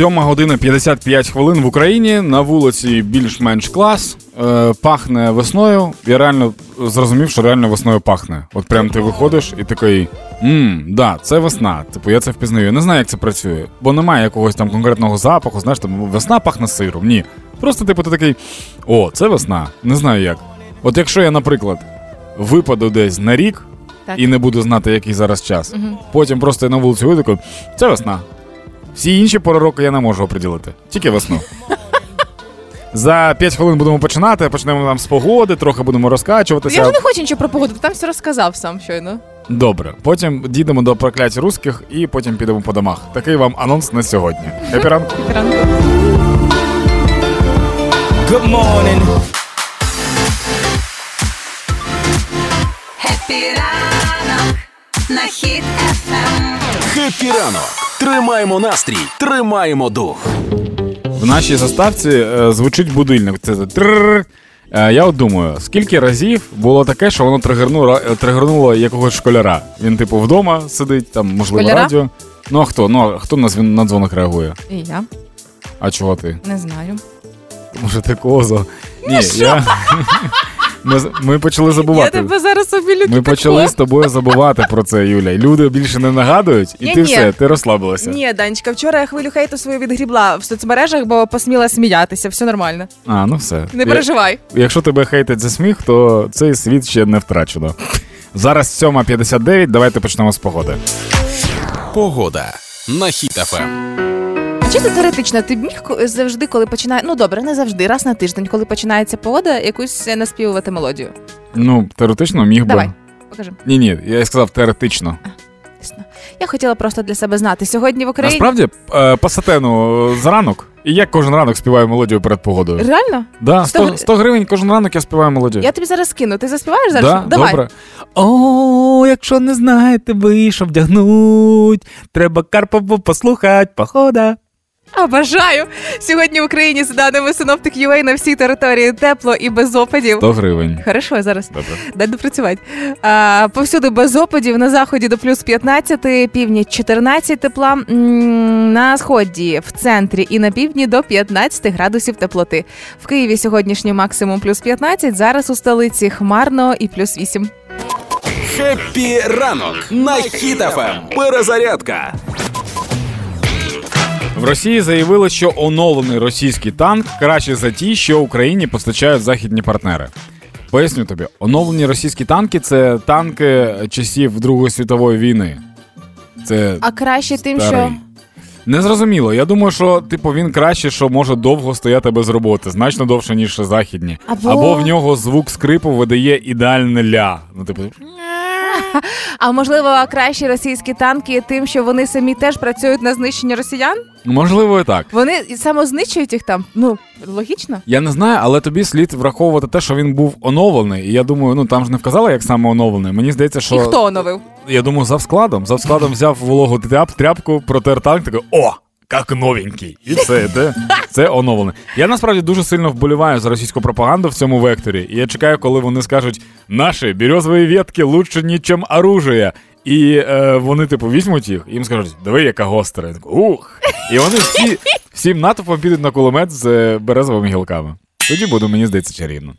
Сьома година 55 хвилин в Україні. На вулиці більш-менш клас. Е, пахне весною. Я реально зрозумів, що реально весною пахне. От прям ти виходиш і такий. Мм, да, це весна. Типу, я це впізнаю. Я не знаю, як це працює, бо немає якогось там конкретного запаху. Знаєш, там весна пахне сиром. Ні. Просто, типу, ти такий. О, це весна. Не знаю як. От якщо я, наприклад, випаду десь на рік Так. і не буду знати, який зараз час, Мгм. потім просто я на вулицю вийду, це весна. Всі інші пори року я не можу оприділити. Тільки весну. За 5 хвилин будемо починати, почнемо там з погоди, трохи будемо розкачуватися. Я вже не хочу нічого про погоду, ти там все розказав сам щойно. Добре. Потім дійдемо до проклять русських і потім підемо по домах. Такий вам анонс на сьогодні. Хеппі ранку. Ранку. Good morning. Happy ранок на Хіт-ФМ. Happy ранок. Тримаємо настрій, тримаємо дух. В нашій заставці е, звучить будильник. Це трррр. Е, я от думаю, скільки разів було таке, що воно тригернуло, е, тригернуло якогось школяра. Він, типу, вдома сидить, там, можливо, Школяра? радіо. Ну а хто? Ну а хто на, дзвін- на дзвоник реагує? І я А чого ти? не знаю. Може, ти козо? Ні, я... ми, ми почали забувати. Я тебе зараз обілю. Ми почали з тобою забувати про це, Юля. Люди більше не нагадують, і Ні, ти ні. все, ти розслабилася. Ні, Данечка, вчора я хвилю хейту свою відгрібла в соцмережах, бо посміла сміятися, все нормально. А, ну все. Не Я- переживай. Якщо тебе хейтить за сміх, то цей світ ще не втрачено. Зараз 7.59, давайте почнемо з погоди. Погода на Ем. Чисто теоретично, ти б міг завжди, коли починає. Ну добре, не завжди, раз на тиждень, коли починається погода, якусь е, наспівувати мелодію. Ну, теоретично міг би. Давай, покажи. Ні, ні, я сказав теоретично. Я хотіла просто для себе знати. Сьогодні в Україні. Насправді, е, по сатену зранок, і я кожен ранок співаю мелодію перед погодою. Реально? Да, 100 100, 100 гривень кожен ранок я співаю мелодію. Я тобі зараз скину. Ти заспіваєш зараз? Да, Давай. добре. О, якщо не знаєте ви, що вдягнуть, треба Карпову послухати, похода. А бажаю! Сьогодні в Україні, за даними синоптик UA, на всій території тепло і без опадів. 100 гривень. Хорошо, зараз. Добре. Дай допрацювати. А, повсюди без опадів, на заході до плюс 15, північ 14 тепла, на сході, в центрі і на півдні до 15 градусів теплоти. В Києві сьогоднішній максимум плюс 15, зараз у столиці хмарно і плюс 8. Happy ранок на Хіт-ФМ. Перезарядка. В Росії заявили, що оновлений російський танк краще за ті, що Україні постачають західні партнери. Поясню тобі, оновлені російські танки це танки часів Другої світової війни. Це А краще тим, що. Незрозуміло. Я думаю, що типу він краще, що може довго стояти без роботи, значно довше, ніж західні. Або- в нього звук скрипу видає ідеальне ля. Ну, типу, А можливо, кращі російські танки тим, що вони самі теж працюють на знищення росіян? можливо, і так. Вони самознищують їх там. Ну, логічно. Я не знаю, але тобі слід враховувати те, що він був оновлений. І я думаю, ну там ж не вказали, як саме оновлений. Мені здається, що І хто оновив? я думаю, за складом. За складом взяв вологу тряп, тряпку, протер танк, такий, о! Як новенький. І все, це, це оновлене. Я насправді дуже сильно вболіваю за російську пропаганду в цьому векторі. І я чекаю, коли вони скажуть: наші березові ветки лучше, ніж оружие. І е, вони, типу, візьмуть їх, і їм скажуть, диви, яка гостра. Ух! І вони всі, всім натовпом підуть на кулемет з е, березовими гілками. Тоді буде, мені здається, чарівно.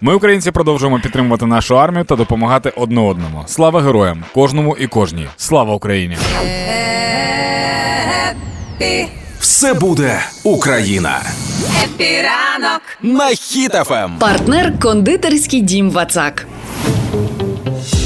Ми, українці, продовжуємо підтримувати нашу армію та допомагати одне одному. Слава героям, кожному і кожній. Слава Україні! Хеппі, Все буде Україна. Happy ранок. На Хіт-ФМ. Партнер кондитерський дім Вацак.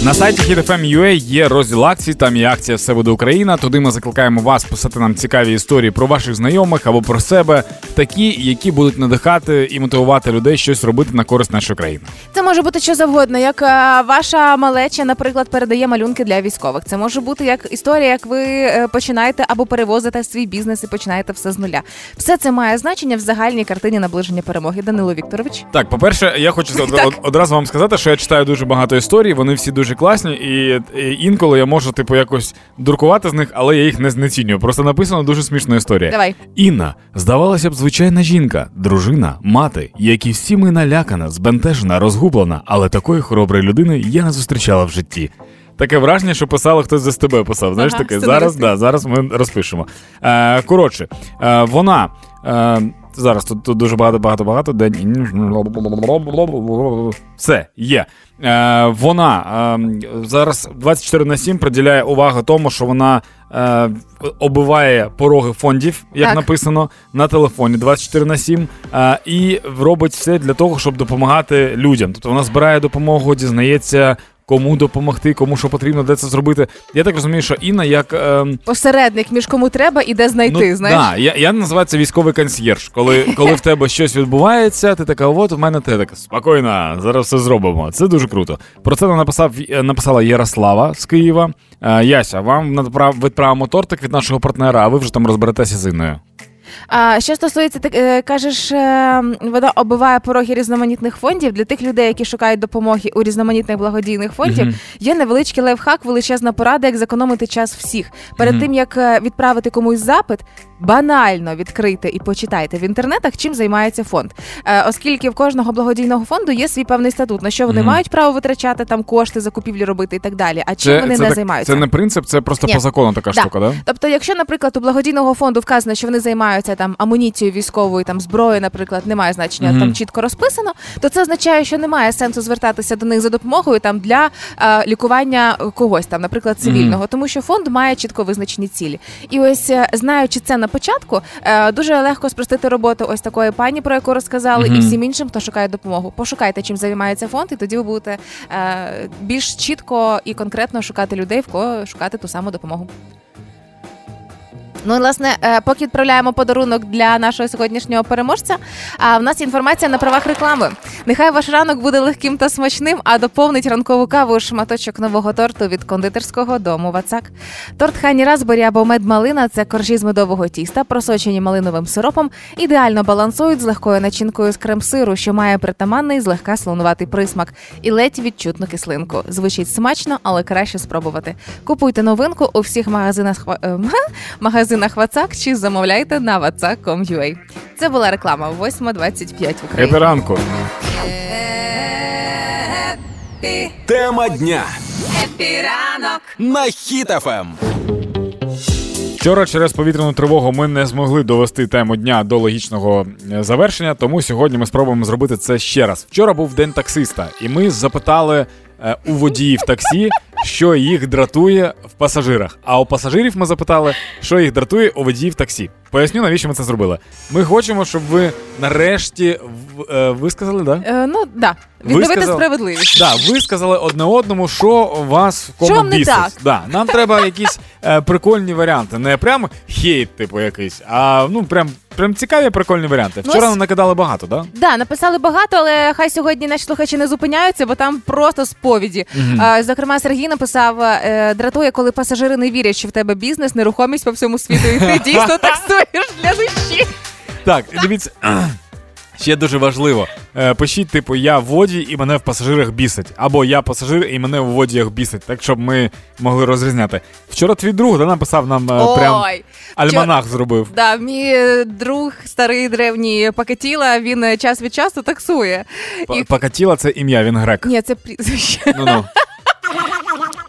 На сайті HitFM.ua є розділ акцій, там є акція Все буде Україна. Туди ми закликаємо вас писати нам цікаві історії про ваших знайомих або про себе, такі, які будуть надихати і мотивувати людей щось робити на користь нашої країни. Це може бути що завгодно, як е, ваша малеча, наприклад, передає малюнки для військових. Це може бути як історія, як ви е, починаєте або перевозите свій бізнес і починаєте все з нуля. Все це має значення в загальній картині наближення перемоги. Данило Вікторович. Так, по-перше, я хочу од- одразу вам сказати, що я читаю дуже багато історій, вони всі дуже класні, і, і інколи я можу, типу, якось дуркувати з них, але я їх не знецінюю. Просто написано дуже смішна історія. Давай. Інна, здавалося б, звичайна жінка, дружина, мати, як і всі ми налякана, збентежена, розгублена, але такої хороброї людини я не зустрічала в житті. Таке враження, що писали хтось за тебе писав. Знаєш Ага, таке? Зараз, да, зараз ми розпишемо. Е, коротше, е, вона. Е, зараз тут, тут дуже багато, багато, багато. Все, є. Е, вона е, зараз 24 на 7 приділяє увагу тому, що вона е, оббиває пороги фондів, як Так. написано, на телефоні 24 на 7, е, і робить все для того, щоб допомагати людям. Тобто вона збирає допомогу, дізнається. Кому допомогти, кому що потрібно, де це зробити. Я так розумію, що Інна як ем, Посередник між кому треба і де знайти, ну, знаєш? Да, я, я називаю це військовий консьєрж. Коли, коли в тебе щось відбувається, ти така, от в мене те така спокійно, зараз все зробимо. Це дуже круто. Про це написав е, написала Ярослава з Києва. Е, Яся, вам відправимо тортик від нашого партнера, а ви вже там розберетеся з Інною. А що стосується, ти е, кажеш, е, вона оббиває пороги різноманітних фондів для тих людей, які шукають допомоги у різноманітних благодійних фондів. Мгм. Є невеличкий лайфхак, величезна порада, як зекономити час всіх. Перед Мгм. тим як е, відправити комусь запит, банально відкрийте і почитайте в інтернетах, чим займається фонд. Е, Оскільки в кожного благодійного фонду є свій певний статут, на що вони Мгм. мають право витрачати там кошти, закупівлі робити і так далі. А чим вони це, не так- займаються? це не принцип, це просто Ні. по закону така Да. штука, да? Тобто, якщо, наприклад, у благодійного фонду вказано, що вони займаються там амуніцією військовою, там зброєю, наприклад, немає значення, Мгм. там чітко розписано, то це означає, що немає сенсу звертатися до них за допомогою там для е, лікування когось там, наприклад, цивільного, тому що фонд має чітко визначені цілі. І ось е, знаючи це на початку, е, дуже легко спростити роботу ось такої пані, про яку розказали, і всім іншим, хто шукає допомогу. Пошукайте, чим займається фонд, і тоді ви будете е, більш чітко і конкретно шукати людей, в кого шукати ту саму допомогу. Ну, і, власне, е, поки відправляємо подарунок для нашого сьогоднішнього переможця. А в нас інформація на правах реклами. Нехай ваш ранок буде легким та смачним, а доповнить ранкову каву шматочок нового торту від кондитерського дому Вацак. Торт Хані Разбері або медмалина це коржі з медового тіста, просочені малиновим сиропом, ідеально балансують з легкою начинкою з крем-сиру, що має притаманний злегка слонуватий присмак і ледь відчутну кислинку. Звучить смачно, але краще спробувати. Купуйте новинку у всіх магазинах е, магазинах Вацак чи замовляйте на vatsak.com.ua. Це була реклама 8.25 в Україні. Ранку. Happy, Тема дня Happy ранок. на Ем. Хіт-ФМ. Вчора через повітряну тривогу ми не змогли довести тему дня до логічного е, завершення, тому сьогодні ми спробуємо зробити це ще раз. Вчора був день таксиста, і ми запитали у водіїв таксі, що їх дратує в пасажирах. А у пасажирів ми запитали, що їх дратує у водіїв таксі. Поясню, навіщо ми це зробили. Ми хочемо, щоб ви нарешті е, висказали, да? Е, ну да, відновити сказали- справедливість. Да, ви сказали одне одному, що вас в кому Що вам не бісить. так? Да, нам треба якісь е, прикольні варіанти. Не прям хейт, типу, якийсь, а ну прям, прям цікаві прикольні варіанти. Ну, Вчора нам накидали багато, да? Да, написали багато, але хай сьогодні наші слухачі не зупиняються, бо там просто сповіді. А, зокрема, Сергій написав: е, дратує, коли пасажири не вірять, що в тебе бізнес, нерухомість по всьому світу, і ти дійсно таксуєш для душі. Так, дивіться. Ще дуже важливо. Е, пишіть, типу, я в воді і мене в пасажирах бісить. Або я пасажир і мене в водіях бісить, так щоб ми могли розрізняти. Вчора твій друг да, написав нам е, прям Ой, альманах зробив. да, мій е, друг старий древній Пакетіла, він е, час від часу таксує. І... Пакатіла це ім'я, він грек. Ні, це прізвище. Ну ну.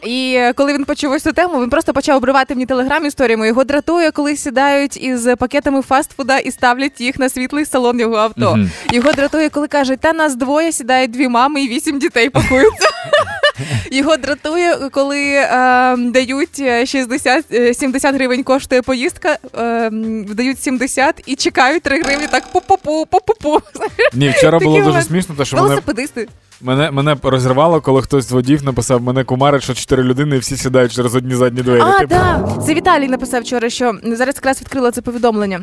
І е, коли він почув ось цю тему, він просто почав обривати мені телеграм історіями. Його дратує, коли сідають із пакетами фастфуда і ставлять їх на світлий салон його авто. Мгм. Його дратує, коли кажуть, та нас двоє сідають дві мами і вісім дітей пакуються. Його дратує, коли е, дають е, 60, е, 70 гривень коштує поїздка, е, дають 70 і чекають 3 гривні так пу-пу-пу, пу-пу-пу. Ні, вчора Такі було дуже смішно, те, що мене Велосипедисти. Мене, мене розірвало, коли хтось з водів написав, мене кумарить, що чотири людини і всі сідають через одні задні двері. А, Типу, да. Це Віталій написав вчора, що зараз якраз відкрила це повідомлення.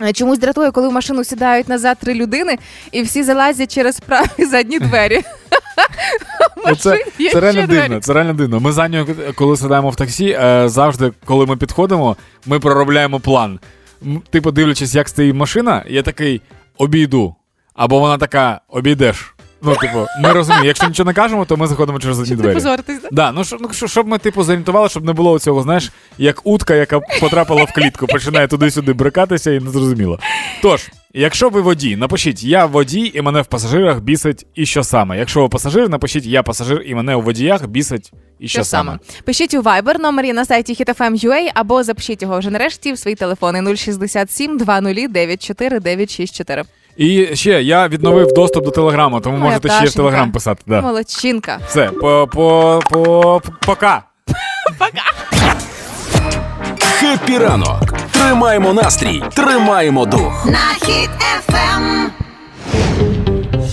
Е, Чомусь дратує, коли в машину сідають назад три людини, і всі залазять через праві задні двері. це, це реально дивно. Це реально дивно. Ми за нього, коли сідаємо в таксі, е, завжди, коли ми підходимо, ми проробляємо план. Типу, дивлячись, як стоїть машина, я такий обійду. Або вона така обійдеш. Ну, типу, ми розуміємо, якщо нічого не кажемо, то ми заходимо через одні Щоб двері. позоритись, да? Да, ну, що- ну що- щоб ми типу зорієнтували, щоб не було цього, знаєш, як утка, яка потрапила в клітку, починає туди-сюди брикатися і не зрозуміло. Тож, якщо ви водій, напишіть я водій і мене в пасажирах бісить і що саме. Якщо ви пасажир, напишіть я пасажир і мене у водіях бісить і що, саме? Пишіть у Viber номері на сайті hitfm.ua або запишіть його вже нарешті в свої телефони 067 20 94 964. І ще я відновив доступ до телеграму, тому Моя можете ще в телеграм писати. Да. Молодчинка. Все, по, по, по, пока. Хеппі ранок. Тримаємо настрій, тримаємо дух. На хід ефем.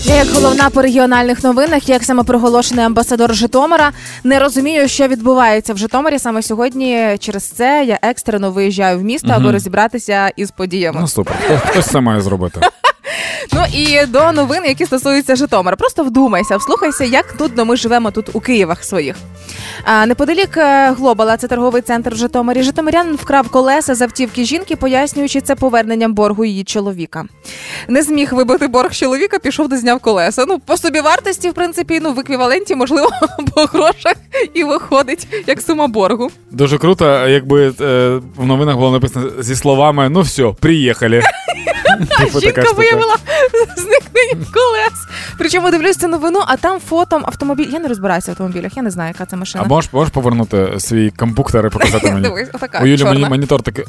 Я як головна по регіональних новинах, як самопроголошений амбасадор Житомира, не розумію, що відбувається в Житомирі. Саме сьогодні через це я екстрено виїжджаю в місто, аби розібратися із подіями. Ну супер. Хтось це має зробити. Ну і до новин, які стосуються Житомира. Просто вдумайся, вслухайся, як нудно ми живемо тут у Києвах своїх. А, неподалік е, Глобала, це торговий центр в Житомирі. Житомирянин вкрав колеса з автівки жінки, пояснюючи це поверненням боргу її чоловіка. Не зміг вибити борг чоловіка, пішов де зняв колеса. Ну, по собі вартості, в принципі, ну в еквіваленті, можливо, по грошах і виходить як сума боргу. Дуже круто, якби е, в новинах було написано зі словами: ну все, приїхали. Типу Жінка виявила зникнення колес. Причому дивлюсь цю новину, а там фото автомобіль. Я не розбираюся в автомобілях, я не знаю, яка це машина. А можеш, можеш повернути свій компуктер і показати мені? Дивись, отака У Юлі мені монітор такий.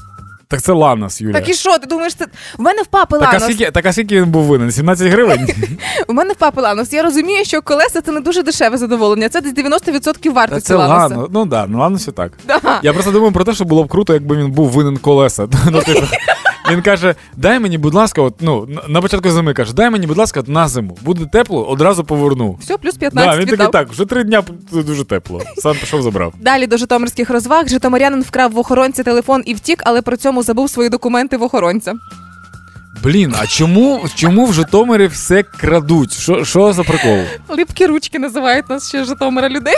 Так це Ланос, Юля. Так і що, ти думаєш, це в мене в папи Так, а Ланос. скільки, так а скільки він був винен? 17 гривень? У мене в папи Ланос. Я розумію, що колеса це не дуже дешеве задоволення. Це десь 90% Та вартості це Ланоса. Ланос. Ну да, ну Ланосі так. Да. Я просто думаю про те, що було б круто, якби він був винен колеса. Ну, типу, Він каже: дай мені, будь ласка, от, ну, на- початку зими каже, дай мені, будь ласка, на зиму. Буде тепло, одразу поверну. Все, плюс Да, він такий так, вже три дня дуже тепло. Сам пішов, забрав. Далі до житомирських розваг. Житомирянин вкрав в охоронці телефон і втік, але при цьому забув свої документи в охоронця. Блін, а чому, чому в Житомирі все крадуть? Що, що за прикол? Липкі ручки називають нас ще Житомира людей.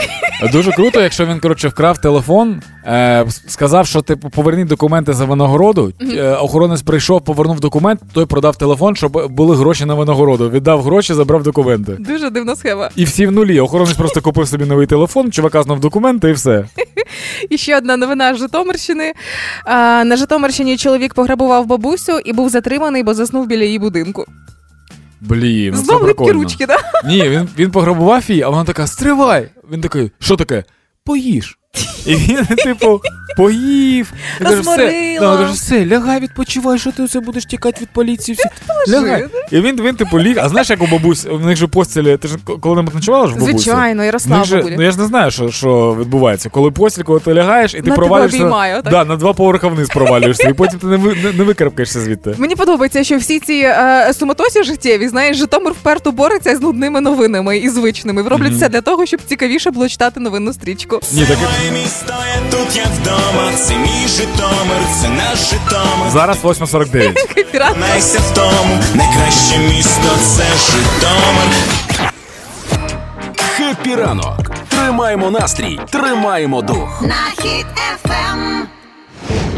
Дуже круто, якщо він коротше вкрав телефон, е, сказав, що типу поверніть документи за винагороду. Е, охоронець прийшов, повернув документ, той продав телефон, щоб були гроші на винагороду. Віддав гроші, забрав документи. Дуже дивна схема. І всі в нулі. Охоронець просто купив собі новий телефон, чувака знов документи і все. І ще одна новина з Житомирщини. А, на Житомирщині чоловік пограбував бабусю і був затриманий, бо заснув біля її будинку. Блін, ну це Знов липкі прикольно. ручки, да? Ні, він, він пограбував її, а вона така: стривай! Він такий, що таке? Поїж. І він, типу, поїв. І каже, все, Розморила. да, каже, все, лягай, відпочивай, що ти оце будеш тікати від поліції. Всі. Лягай. І він, він, типу, ліг. А знаєш, як у бабусь, у них же постілі, ти ж коли-небудь ночувала ж в бабусі? Звичайно, В них Ярослав же, бабулі. ну я ж не знаю, що, що відбувається. Коли постіль, коли ти лягаєш, і ти тебе провалюєшся обіймає, отак. да, на два поверха вниз провалюєшся, і потім ти не, ви, не, не викарабкаєшся звідти. Мені подобається, що всі ці е, суматосі життєві, знаєш, Житомир вперто бореться з нудними новинами і звичними. Роблять все для того, щоб цікавіше було читати новинну стрічку. Ні, так Моє місто, я тут я вдома, це мій Житомир, це наш Житомир. зараз 8.49. Пірат. Найся в тому, найкраще місто це Житомир. Хеппі ранок. Тримаємо настрій, тримаємо дух. На хід ефем.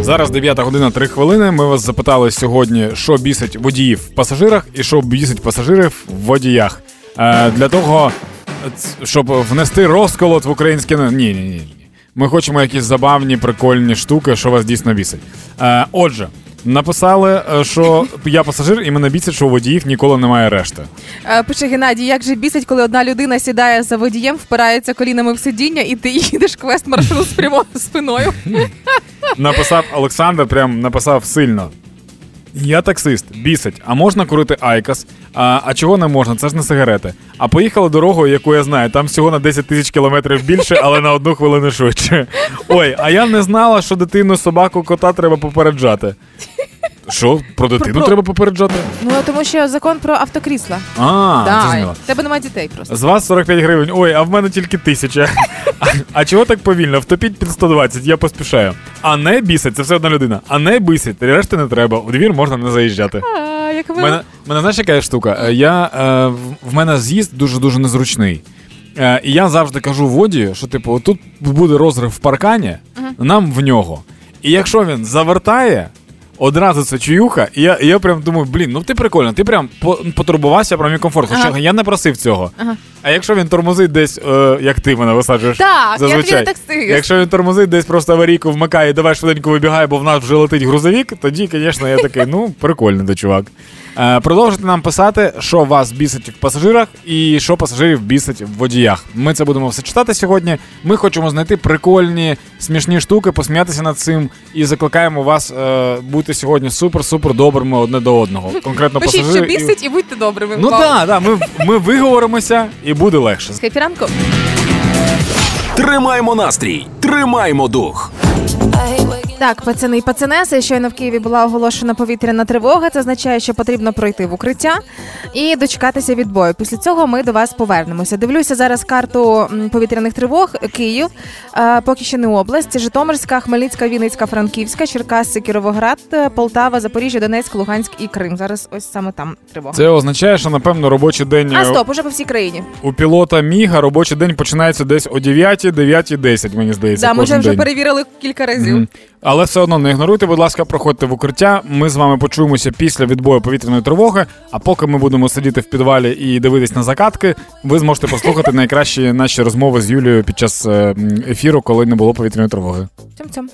Зараз 9 година 3 хвилини. Ми вас запитали сьогодні, що бісить водіїв в пасажирах і що бісить пасажирів в водіях. Е, для того, щоб внести розколот в українське. Ні, ні, ні. Ми хочемо якісь забавні, прикольні штуки, що вас дійсно бісить. Е, отже, написали, е, що я пасажир, і мене бісить, що у водіїв ніколи немає решти. Е, Пише Геннадій, як же бісить, коли одна людина сідає за водієм, впирається колінами в сидіння, і ти їдеш квест маршрут з прямо спиною. Написав Олександр, прям написав сильно. Я таксист, бісить, а можна курити Айкос? А, а чого не можна? Це ж не сигарети. А поїхала дорогою, яку я знаю, там всього на 10 тисяч кілометрів більше, але на одну хвилину швидше. Ой, а я не знала, що дитину, собаку, кота треба попереджати. Що? Про дитину Про- треба попереджати? Ну тому що закон про автокрісла. А, Да, тебе немає дітей просто. З вас 45 гривень. Ой, а в мене тільки тисяча. А, а чого так повільно? Втопіть під 120, я поспішаю. А не бісить, це все одна людина. А не бісить, решти не треба. У двір можна не заїжджати. А, як ви... Мене, мене знаєш, яка штука? Е, Я, е, в- мене з'їзд дуже-дуже незручний. Е, і я завжди кажу водію, що типу, тут буде розрив в паркані, нам в нього. І якщо він завертає, одразу це чуюха, і я, я прям думаю, блін, ну ти прикольно, ти прям по- потурбувався про мій комфорт. Хоча Ага. я не просив цього. Ага. А якщо він тормозить десь, е, як ти мене висаджуєш, Так, зазвичай. він таксист. Якщо він тормозить, десь просто аварійку вмикає, і давай швиденько вибігає, бо в нас вже летить грузовік, тоді, звісно, я такий, ну, прикольний ти чувак. Е, продовжуйте нам писати, що вас бісить в пасажирах і що пасажирів бісить в водіях. Ми це будемо все читати сьогодні. Ми хочемо знайти прикольні, смішні штуки, посміятися над цим і закликаємо вас е, бути сьогодні супер-супер добрими одне до одного. Конкретно Пишіть, що пасажири. і- бісить, і будьте добрими. Ну Вау. так, да, ми, ми виговоримося і буде легше. Хеппі ранку. Тримаємо настрій, тримаємо дух. Так, пацани і пацанеси, щойно в Києві була оголошена повітряна тривога. Це означає, що потрібно пройти в укриття і дочекатися відбою. Після цього ми до вас повернемося. Дивлюся зараз карту повітряних тривог. Київ, е, поки що не область. Житомирська, Хмельницька, Вінницька, Франківська, Черкаси, Кіровоград, е, Полтава, Запоріжжя, Донецьк, Луганськ і Крим. Зараз ось саме там тривога. Це означає, що напевно робочий день А е, стоп, уже по всій країні. у пілота Міга робочий день починається десь о 9, 9, 10, мені здається. Да, ми вже вже день. перевірили кілька разів. Мгм. Але все одно не ігноруйте, будь ласка, проходьте в укриття. Ми з вами почуємося після відбою повітряної тривоги. А поки ми будемо сидіти в підвалі і дивитись на закатки, ви зможете послухати найкращі наші розмови з Юлією під час е, ефіру, коли не було повітряної тривоги. Цьом-цьом.